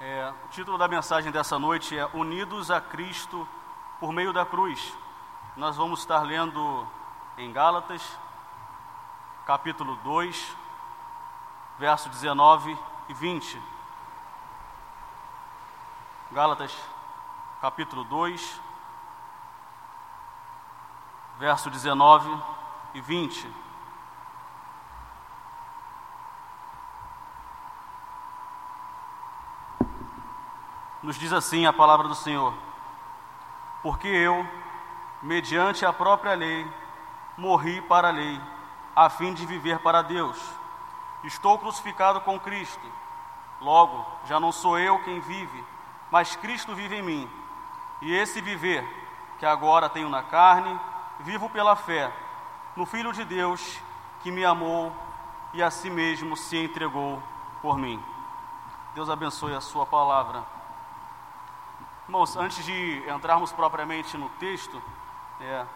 É, o título da mensagem dessa noite é Unidos a Cristo por meio da cruz. Nós vamos estar lendo em Gálatas, capítulo 2, verso 19 e 20. Gálatas, capítulo 2, verso 19 e 20. Nos diz assim a palavra do Senhor: Porque eu, mediante a própria lei, morri para a lei, a fim de viver para Deus. Estou crucificado com Cristo. Logo, já não sou eu quem vive, mas Cristo vive em mim. E esse viver, que agora tenho na carne, vivo pela fé no Filho de Deus, que me amou e a si mesmo se entregou por mim. Deus abençoe a sua palavra. Irmãos, antes de entrarmos propriamente no texto, é,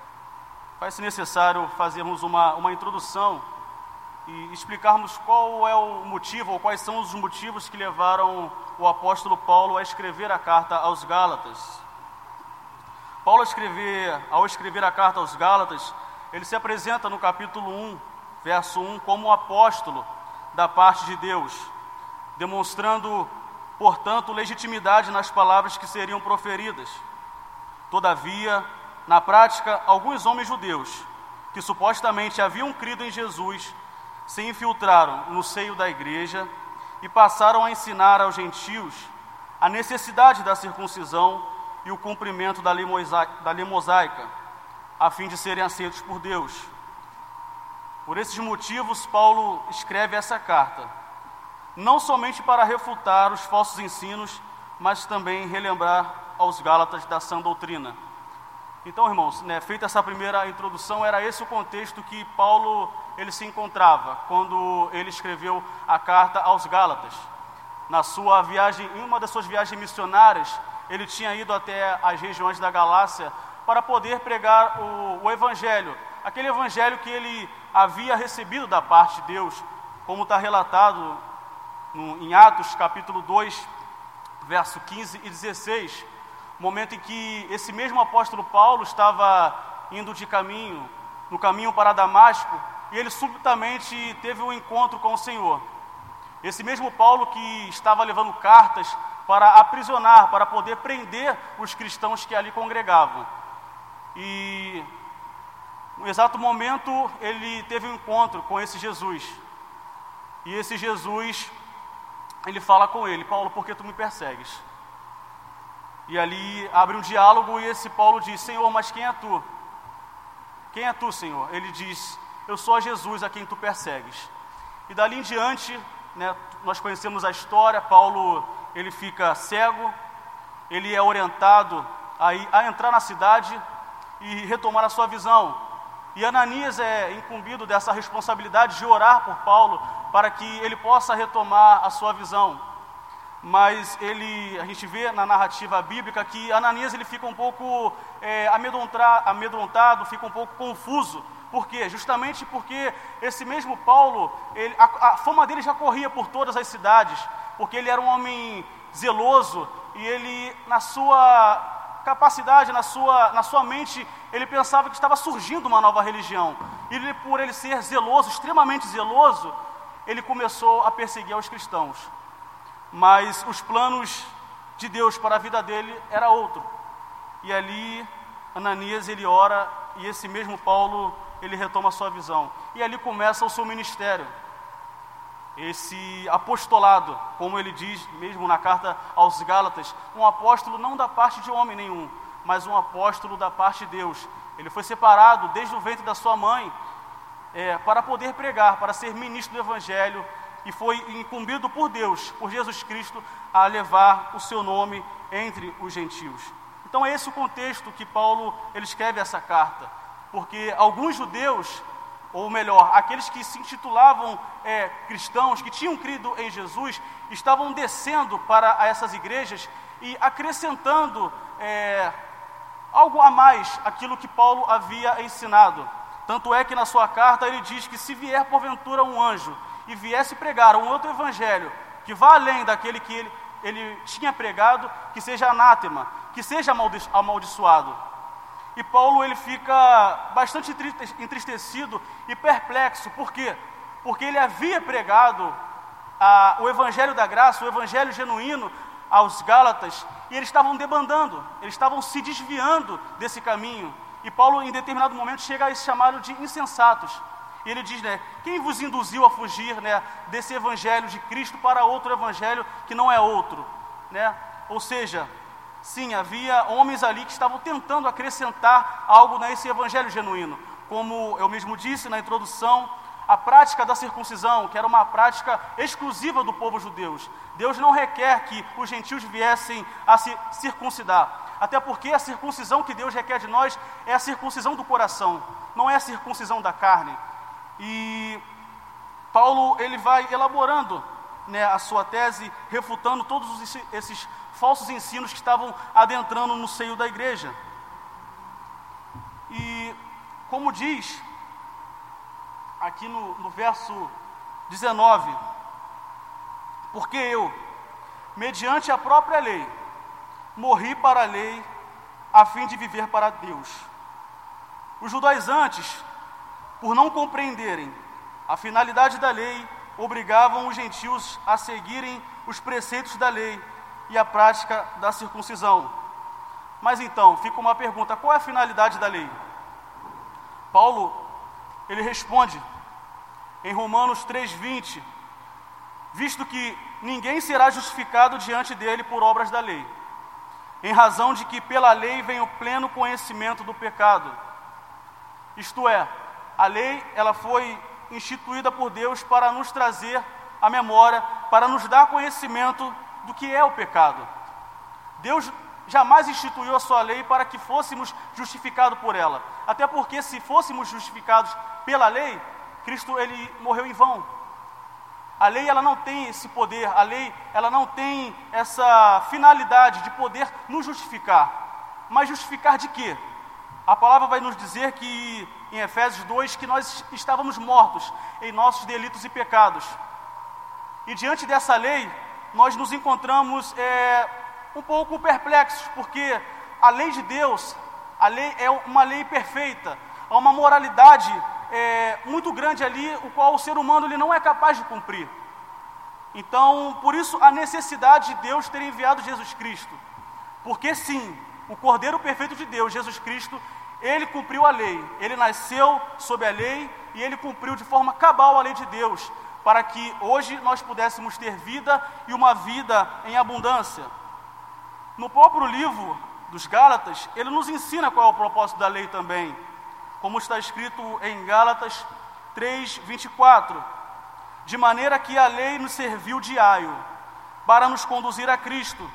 faz-se necessário fazermos uma, uma introdução e explicarmos qual é o motivo, ou quais são os motivos que levaram o apóstolo Paulo a escrever a carta aos Gálatas. Paulo, escrever, ao escrever a carta aos Gálatas, ele se apresenta no capítulo 1, verso 1, como um apóstolo da parte de Deus, demonstrando portanto, legitimidade nas palavras que seriam proferidas. Todavia, na prática, alguns homens judeus, que supostamente haviam crido em Jesus, se infiltraram no seio da igreja e passaram a ensinar aos gentios a necessidade da circuncisão e o cumprimento da lei, mosaica, a fim de serem aceitos por Deus. Por esses motivos, Paulo escreve essa carta não somente para refutar os falsos ensinos, mas também relembrar aos Gálatas da sã doutrina. Então, irmãos, né, feita essa primeira introdução, era esse o contexto que Paulo ele se encontrava quando ele escreveu a carta aos Gálatas. Na sua viagem, em uma das suas viagens missionárias, ele tinha ido até as regiões da Galácia para poder pregar o, o Evangelho, aquele Evangelho que ele havia recebido da parte de Deus, como está relatado no, em Atos capítulo 2, verso 15 e 16, momento em que esse mesmo apóstolo Paulo estava indo de caminho, no caminho para Damasco, e ele subitamente teve um encontro com o Senhor. Esse mesmo Paulo que estava levando cartas para aprisionar, para poder prender os cristãos que ali congregavam. E no exato momento ele teve um encontro com esse Jesus. E esse Jesus ele fala com ele: Paulo, por que tu me persegues? E ali abre um diálogo e esse Paulo diz: Senhor, mas quem é tu? Quem é tu, Senhor? Ele diz: Eu sou a Jesus a quem tu persegues. E dali em diante, né, nós conhecemos a história. Paulo ele fica cego, ele é orientado a, a entrar na cidade e retomar a sua visão. E Ananias é incumbido dessa responsabilidade de orar por Paulo para que ele possa retomar a sua visão. Mas ele, a gente vê na narrativa bíblica que Ananias ele fica um pouco é, amedrontado, fica um pouco confuso. Por quê? Justamente porque esse mesmo Paulo, ele, a, a fama dele já corria por todas as cidades, porque ele era um homem zeloso e ele, na sua capacidade, na sua, na sua mente, ele pensava que estava surgindo uma nova religião. E ele, por ele ser zeloso, extremamente zeloso, ele começou a perseguir os cristãos. Mas os planos de Deus para a vida dele era outro. E ali Ananias ele ora e esse mesmo Paulo ele retoma a sua visão. E ali começa o seu ministério. Esse apostolado, como ele diz mesmo na carta aos Gálatas, um apóstolo não da parte de homem nenhum, mas um apóstolo da parte de Deus. Ele foi separado desde o ventre da sua mãe é, para poder pregar, para ser ministro do Evangelho, e foi incumbido por Deus, por Jesus Cristo, a levar o seu nome entre os gentios. Então é esse o contexto que Paulo ele escreve essa carta, porque alguns judeus, ou melhor, aqueles que se intitulavam é, cristãos, que tinham crido em Jesus, estavam descendo para essas igrejas e acrescentando é, algo a mais aquilo que Paulo havia ensinado. Tanto é que na sua carta ele diz que se vier porventura um anjo e viesse pregar um outro evangelho que vá além daquele que ele, ele tinha pregado que seja anátema, que seja amaldiçoado. E Paulo ele fica bastante entristecido e perplexo, por quê? Porque ele havia pregado a, o evangelho da graça, o evangelho genuíno aos Gálatas, e eles estavam debandando, eles estavam se desviando desse caminho. E Paulo, em determinado momento, chega a chamá-lo de insensatos. E ele diz, né, quem vos induziu a fugir, né, desse evangelho de Cristo para outro evangelho que não é outro, né? Ou seja, sim, havia homens ali que estavam tentando acrescentar algo nesse evangelho genuíno. Como eu mesmo disse na introdução, a prática da circuncisão, que era uma prática exclusiva do povo judeu. Deus não requer que os gentios viessem a se circuncidar, até porque a circuncisão que Deus requer de nós é a circuncisão do coração, não é a circuncisão da carne. E Paulo ele vai elaborando né, a sua tese, refutando todos esses falsos ensinos que estavam adentrando no seio da igreja. E como diz aqui no, no verso 19, porque eu, mediante a própria lei, morri para a lei, a fim de viver para Deus. Os judaizantes por não compreenderem a finalidade da lei, obrigavam os gentios a seguirem os preceitos da lei e a prática da circuncisão. Mas então, fica uma pergunta: qual é a finalidade da lei? Paulo, ele responde em Romanos 3:20, visto que ninguém será justificado diante dele por obras da lei, em razão de que pela lei vem o pleno conhecimento do pecado. Isto é, a lei, ela foi instituída por Deus para nos trazer a memória, para nos dar conhecimento do que é o pecado. Deus jamais instituiu a sua lei para que fôssemos justificados por ela. Até porque se fôssemos justificados pela lei, Cristo ele morreu em vão. A lei ela não tem esse poder, a lei ela não tem essa finalidade de poder nos justificar. Mas justificar de quê? A palavra vai nos dizer que em Efésios 2 que nós estávamos mortos em nossos delitos e pecados. E diante dessa lei, nós nos encontramos é, um pouco perplexos, porque a lei de Deus, a lei é uma lei perfeita, há uma moralidade é, muito grande ali, o qual o ser humano ele não é capaz de cumprir. Então, por isso a necessidade de Deus ter enviado Jesus Cristo. Porque sim, o Cordeiro perfeito de Deus, Jesus Cristo, ele cumpriu a lei, ele nasceu sob a lei e ele cumpriu de forma cabal a lei de Deus, para que hoje nós pudéssemos ter vida e uma vida em abundância. No próprio livro dos Gálatas, ele nos ensina qual é o propósito da lei também, como está escrito em Gálatas 3, 24: de maneira que a lei nos serviu de aio para nos conduzir a Cristo,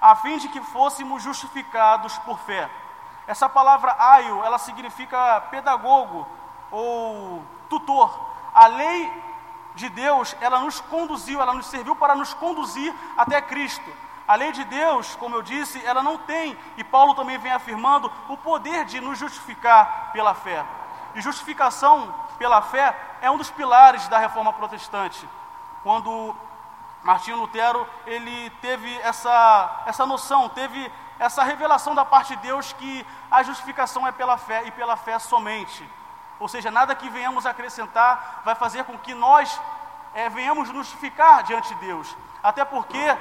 a fim de que fôssemos justificados por fé. Essa palavra aio, ela significa pedagogo ou tutor. A lei de Deus, ela nos conduziu, ela nos serviu para nos conduzir até Cristo. A lei de Deus, como eu disse, ela não tem, e Paulo também vem afirmando, o poder de nos justificar pela fé. E justificação pela fé é um dos pilares da reforma protestante. Quando Martinho Lutero, ele teve essa, essa noção, teve essa revelação da parte de Deus que a justificação é pela fé e pela fé somente. Ou seja, nada que venhamos acrescentar vai fazer com que nós é, venhamos nos justificar diante de Deus. Até porque,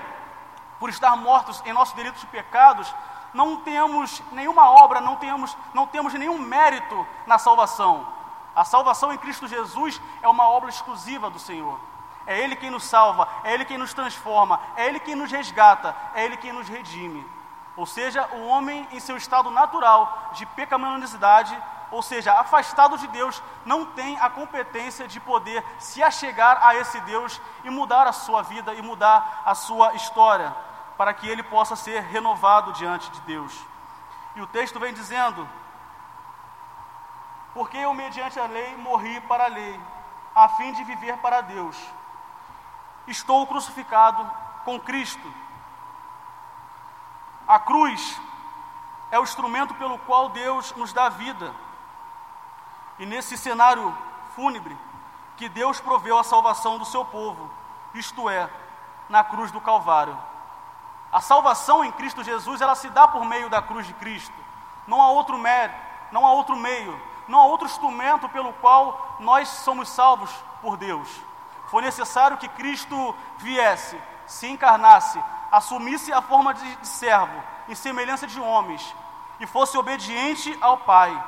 por estar mortos em nossos delitos e pecados, não temos nenhuma obra, não temos, não temos nenhum mérito na salvação. A salvação em Cristo Jesus é uma obra exclusiva do Senhor. É Ele quem nos salva, é Ele quem nos transforma, é Ele quem nos resgata, é Ele quem nos redime. Ou seja, o homem em seu estado natural de pecaminosidade, ou seja, afastado de Deus, não tem a competência de poder se achegar a esse Deus e mudar a sua vida e mudar a sua história, para que ele possa ser renovado diante de Deus. E o texto vem dizendo: Porque eu, mediante a lei, morri para a lei, a fim de viver para Deus. Estou crucificado com Cristo a cruz é o instrumento pelo qual Deus nos dá vida. E nesse cenário fúnebre, que Deus proveu a salvação do seu povo, isto é, na cruz do Calvário. A salvação em Cristo Jesus, ela se dá por meio da cruz de Cristo. Não há outro mérito, não há outro meio, não há outro instrumento pelo qual nós somos salvos por Deus. Foi necessário que Cristo viesse, se encarnasse, assumisse a forma de, de servo, em semelhança de homens, e fosse obediente ao Pai,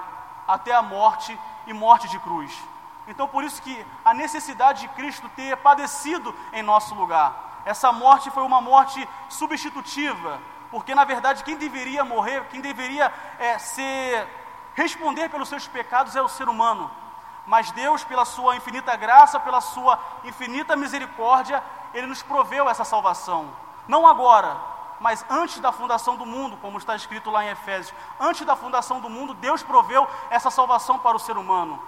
até a morte e morte de cruz. Então, por isso que a necessidade de Cristo ter padecido em nosso lugar. Essa morte foi uma morte substitutiva, porque na verdade quem deveria morrer, quem deveria é, ser responder pelos seus pecados é o ser humano. Mas Deus, pela sua infinita graça, pela sua infinita misericórdia, ele nos proveu essa salvação. Não agora, mas antes da fundação do mundo, como está escrito lá em Efésios. Antes da fundação do mundo, Deus proveu essa salvação para o ser humano,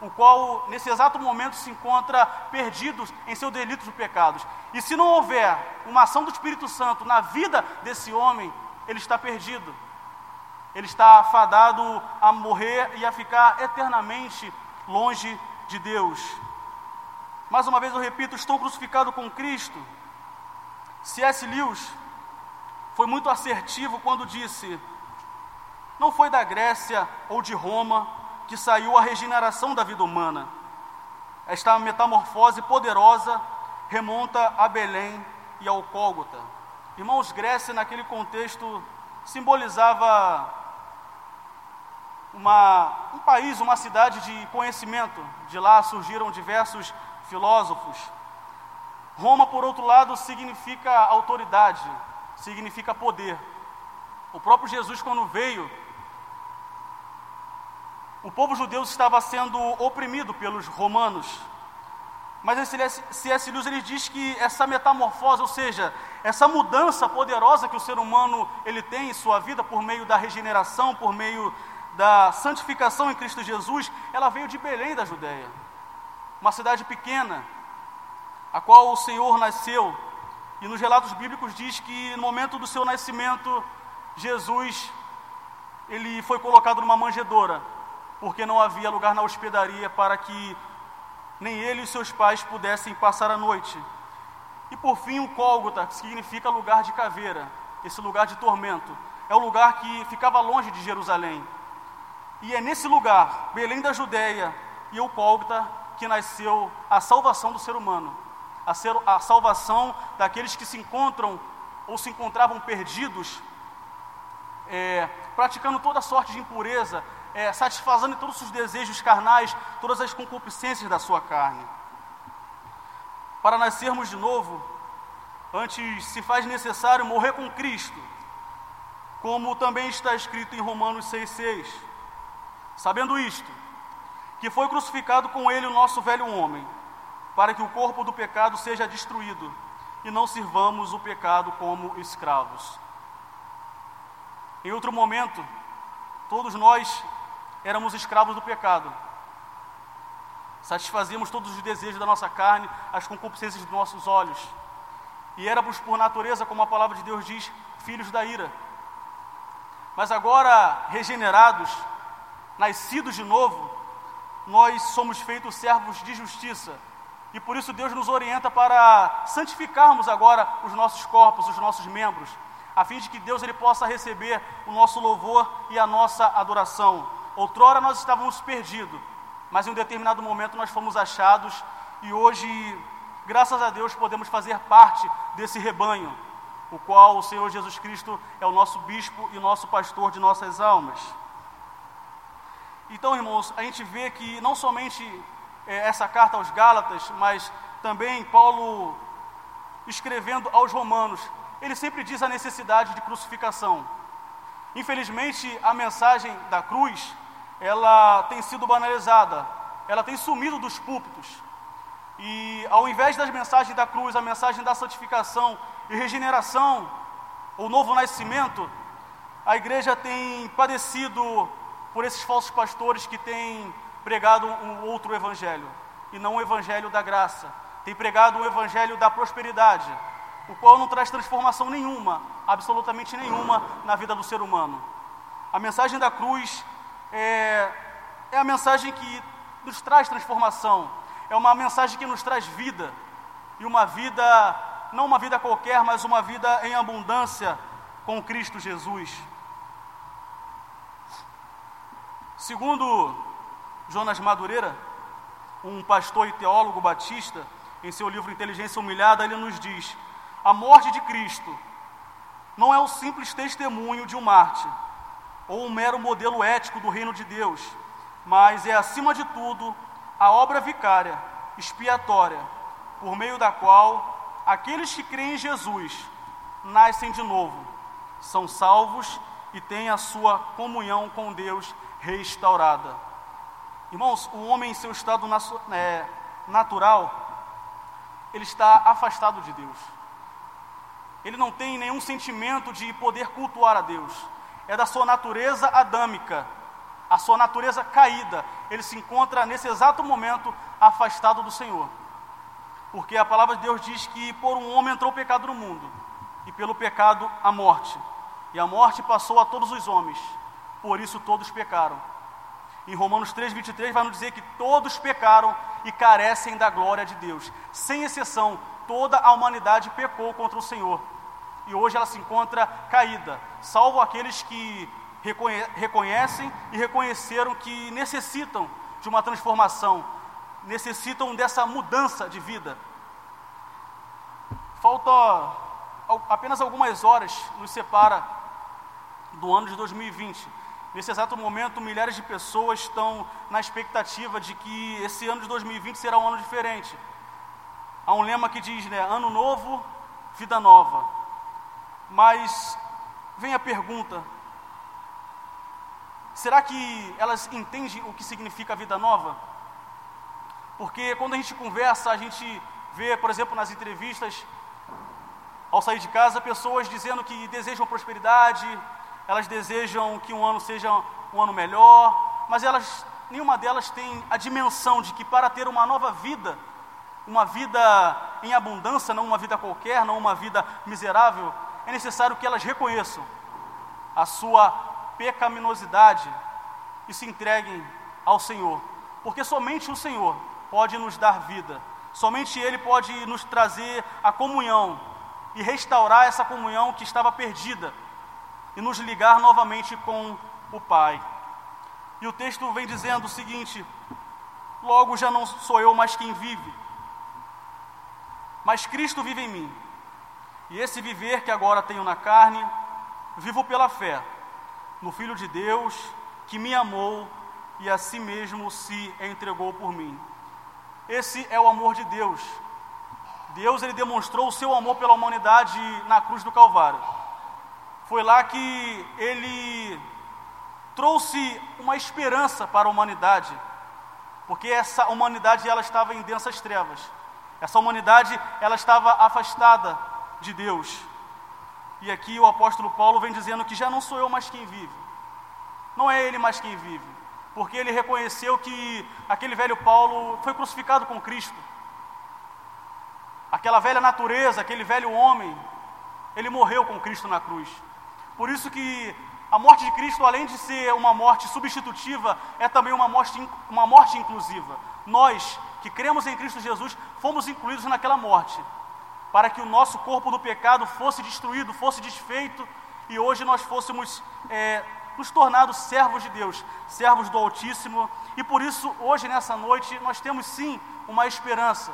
o qual nesse exato momento se encontra perdido em seus delitos e pecados. E se não houver uma ação do Espírito Santo na vida desse homem, ele está perdido. Ele está fadado a morrer e a ficar eternamente longe de Deus. Mais uma vez eu repito, estou crucificado com Cristo. C.S. Lewis foi muito assertivo quando disse: Não foi da Grécia ou de Roma que saiu a regeneração da vida humana. Esta metamorfose poderosa remonta a Belém e ao Cólgota. Irmãos, Grécia naquele contexto simbolizava uma, um país, uma cidade de conhecimento. De lá surgiram diversos filósofos. Roma, por outro lado, significa autoridade, significa poder. O próprio Jesus, quando veio, o povo judeu estava sendo oprimido pelos romanos. Mas esse C.S. Lewis ele diz que essa metamorfose, ou seja, essa mudança poderosa que o ser humano ele tem em sua vida por meio da regeneração, por meio da santificação em Cristo Jesus, ela veio de Belém da Judéia, uma cidade pequena, a qual o Senhor nasceu e nos relatos bíblicos diz que no momento do seu nascimento, Jesus ele foi colocado numa manjedoura, porque não havia lugar na hospedaria para que nem ele e seus pais pudessem passar a noite. E por fim, o Cólgota, que significa lugar de caveira, esse lugar de tormento. É o lugar que ficava longe de Jerusalém. E é nesse lugar, Belém da Judéia e o Cólgota, que nasceu a salvação do ser humano a, ser, a salvação daqueles que se encontram ou se encontravam perdidos, é, praticando toda sorte de impureza, é, satisfazendo todos os desejos carnais, todas as concupiscências da sua carne. Para nascermos de novo, antes se faz necessário morrer com Cristo, como também está escrito em Romanos 6,6. Sabendo isto, que foi crucificado com ele o nosso velho homem para que o corpo do pecado seja destruído e não sirvamos o pecado como escravos. Em outro momento, todos nós éramos escravos do pecado. Satisfazíamos todos os desejos da nossa carne, as concupiscências dos nossos olhos. E éramos, por natureza, como a palavra de Deus diz, filhos da ira. Mas agora, regenerados, nascidos de novo, nós somos feitos servos de justiça e por isso Deus nos orienta para santificarmos agora os nossos corpos, os nossos membros, a fim de que Deus ele possa receber o nosso louvor e a nossa adoração. Outrora nós estávamos perdidos, mas em um determinado momento nós fomos achados e hoje, graças a Deus, podemos fazer parte desse rebanho, o qual o Senhor Jesus Cristo é o nosso bispo e nosso pastor de nossas almas. Então, irmãos, a gente vê que não somente essa carta aos Gálatas, mas também Paulo escrevendo aos Romanos, ele sempre diz a necessidade de crucificação. Infelizmente, a mensagem da cruz, ela tem sido banalizada, ela tem sumido dos púlpitos. E ao invés das mensagens da cruz, a mensagem da santificação e regeneração, o novo nascimento, a igreja tem padecido por esses falsos pastores que têm pregado um outro evangelho, e não o evangelho da graça. Tem pregado um evangelho da prosperidade, o qual não traz transformação nenhuma, absolutamente nenhuma, na vida do ser humano. A mensagem da cruz é, é a mensagem que nos traz transformação, é uma mensagem que nos traz vida, e uma vida não uma vida qualquer, mas uma vida em abundância com Cristo Jesus. Segundo Jonas Madureira, um pastor e teólogo batista, em seu livro Inteligência Humilhada, ele nos diz: a morte de Cristo não é o simples testemunho de um Marte ou um mero modelo ético do reino de Deus, mas é, acima de tudo, a obra vicária, expiatória, por meio da qual aqueles que creem em Jesus nascem de novo, são salvos e têm a sua comunhão com Deus restaurada. Irmãos, o homem em seu estado é, natural, ele está afastado de Deus. Ele não tem nenhum sentimento de poder cultuar a Deus. É da sua natureza adâmica, a sua natureza caída. Ele se encontra nesse exato momento afastado do Senhor. Porque a palavra de Deus diz que por um homem entrou o pecado no mundo, e pelo pecado a morte. E a morte passou a todos os homens, por isso todos pecaram. Em Romanos 3,23 vai nos dizer que todos pecaram e carecem da glória de Deus. Sem exceção, toda a humanidade pecou contra o Senhor. E hoje ela se encontra caída, salvo aqueles que reconhe reconhecem e reconheceram que necessitam de uma transformação, necessitam dessa mudança de vida. Falta apenas algumas horas nos separa do ano de 2020. Nesse exato momento, milhares de pessoas estão na expectativa de que esse ano de 2020 será um ano diferente. Há um lema que diz, né, ano novo, vida nova. Mas vem a pergunta: será que elas entendem o que significa vida nova? Porque quando a gente conversa, a gente vê, por exemplo, nas entrevistas, ao sair de casa, pessoas dizendo que desejam prosperidade, elas desejam que um ano seja um ano melhor, mas elas, nenhuma delas tem a dimensão de que para ter uma nova vida, uma vida em abundância, não uma vida qualquer, não uma vida miserável, é necessário que elas reconheçam a sua pecaminosidade e se entreguem ao Senhor, porque somente o Senhor pode nos dar vida, somente Ele pode nos trazer a comunhão e restaurar essa comunhão que estava perdida e nos ligar novamente com o Pai. E o texto vem dizendo o seguinte: Logo já não sou eu mais quem vive, mas Cristo vive em mim. E esse viver que agora tenho na carne, vivo pela fé no Filho de Deus que me amou e a si mesmo se entregou por mim. Esse é o amor de Deus. Deus ele demonstrou o seu amor pela humanidade na cruz do Calvário. Foi lá que ele trouxe uma esperança para a humanidade, porque essa humanidade ela estava em densas trevas. Essa humanidade ela estava afastada de Deus. E aqui o apóstolo Paulo vem dizendo que já não sou eu mais quem vive. Não é ele mais quem vive, porque ele reconheceu que aquele velho Paulo foi crucificado com Cristo. Aquela velha natureza, aquele velho homem, ele morreu com Cristo na cruz. Por isso que a morte de Cristo, além de ser uma morte substitutiva, é também uma morte, uma morte inclusiva. Nós, que cremos em Cristo Jesus, fomos incluídos naquela morte, para que o nosso corpo do pecado fosse destruído, fosse desfeito, e hoje nós fôssemos é, nos tornados servos de Deus, servos do Altíssimo, e por isso, hoje, nessa noite, nós temos sim uma esperança.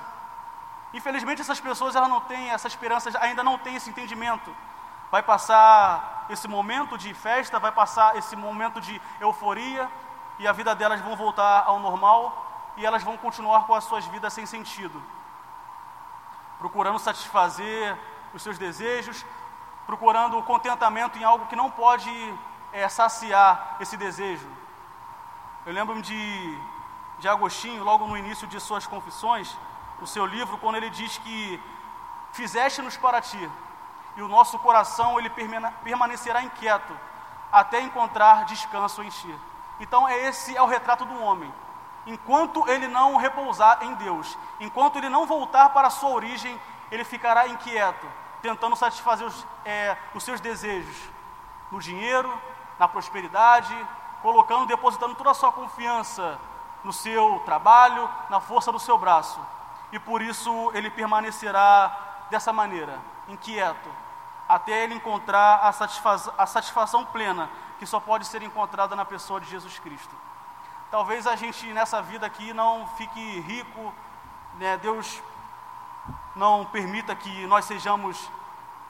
Infelizmente, essas pessoas elas não têm essa esperança, ainda não têm esse entendimento vai passar esse momento de festa, vai passar esse momento de euforia e a vida delas vão voltar ao normal e elas vão continuar com as suas vidas sem sentido, procurando satisfazer os seus desejos, procurando contentamento em algo que não pode é, saciar esse desejo. Eu lembro-me de, de Agostinho, logo no início de suas confissões, no seu livro, quando ele diz que fizeste-nos para ti, e o nosso coração ele permanecerá inquieto até encontrar descanso em ti. Então, esse é o retrato do homem. Enquanto ele não repousar em Deus, enquanto ele não voltar para a sua origem, ele ficará inquieto, tentando satisfazer os, é, os seus desejos no dinheiro, na prosperidade, colocando, depositando toda a sua confiança no seu trabalho, na força do seu braço. E por isso ele permanecerá dessa maneira, inquieto, até ele encontrar a, a satisfação plena que só pode ser encontrada na pessoa de Jesus Cristo. Talvez a gente nessa vida aqui não fique rico, né? Deus não permita que nós sejamos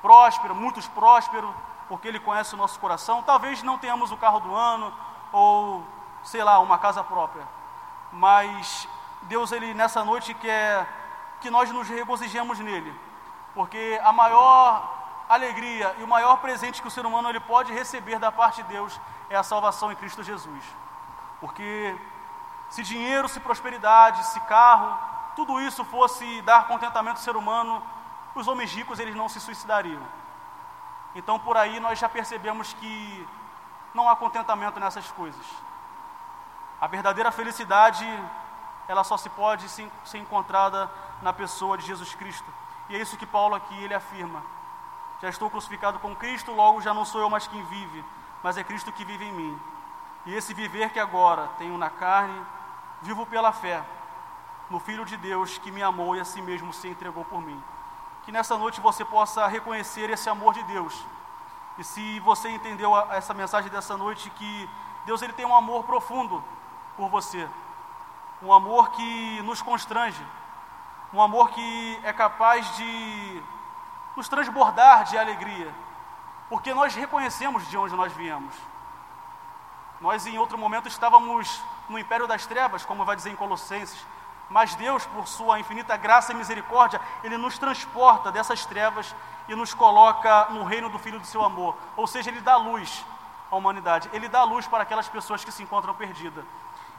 prósperos, muitos prósperos, porque Ele conhece o nosso coração. Talvez não tenhamos o carro do ano ou, sei lá, uma casa própria. Mas Deus, Ele nessa noite quer que nós nos regozijemos nele, porque a maior alegria e o maior presente que o ser humano ele pode receber da parte de Deus é a salvação em Cristo Jesus. Porque se dinheiro, se prosperidade, se carro, tudo isso fosse dar contentamento ao ser humano, os homens ricos eles não se suicidariam. Então por aí nós já percebemos que não há contentamento nessas coisas. A verdadeira felicidade, ela só se pode ser encontrada na pessoa de Jesus Cristo. E é isso que Paulo aqui ele afirma. Já estou crucificado com Cristo, logo já não sou eu mais quem vive, mas é Cristo que vive em mim. E esse viver que agora tenho na carne, vivo pela fé no Filho de Deus que me amou e a si mesmo se entregou por mim. Que nessa noite você possa reconhecer esse amor de Deus. E se você entendeu essa mensagem dessa noite, que Deus ele tem um amor profundo por você, um amor que nos constrange, um amor que é capaz de nos transbordar de alegria, porque nós reconhecemos de onde nós viemos. Nós, em outro momento, estávamos no império das trevas, como vai dizer em Colossenses, mas Deus, por sua infinita graça e misericórdia, Ele nos transporta dessas trevas e nos coloca no reino do Filho do seu amor. Ou seja, Ele dá luz à humanidade, Ele dá luz para aquelas pessoas que se encontram perdidas.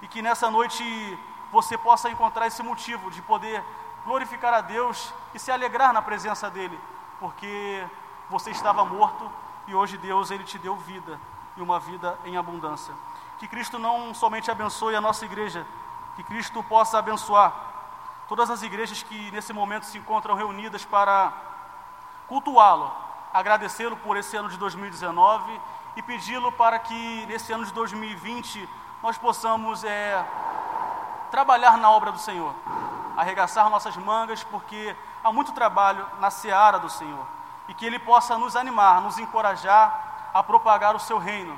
E que nessa noite você possa encontrar esse motivo de poder glorificar a Deus e se alegrar na presença dEle, porque você estava morto e hoje Deus Ele te deu vida e uma vida em abundância. Que Cristo não somente abençoe a nossa igreja, que Cristo possa abençoar todas as igrejas que nesse momento se encontram reunidas para cultuá-lo, agradecê-lo por esse ano de 2019 e pedi-lo para que nesse ano de 2020 nós possamos é, trabalhar na obra do Senhor, arregaçar nossas mangas, porque há muito trabalho na seara do Senhor e que Ele possa nos animar, nos encorajar a propagar o Seu reino,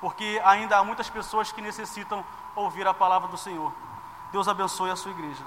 porque ainda há muitas pessoas que necessitam ouvir a palavra do Senhor. Deus abençoe a sua igreja.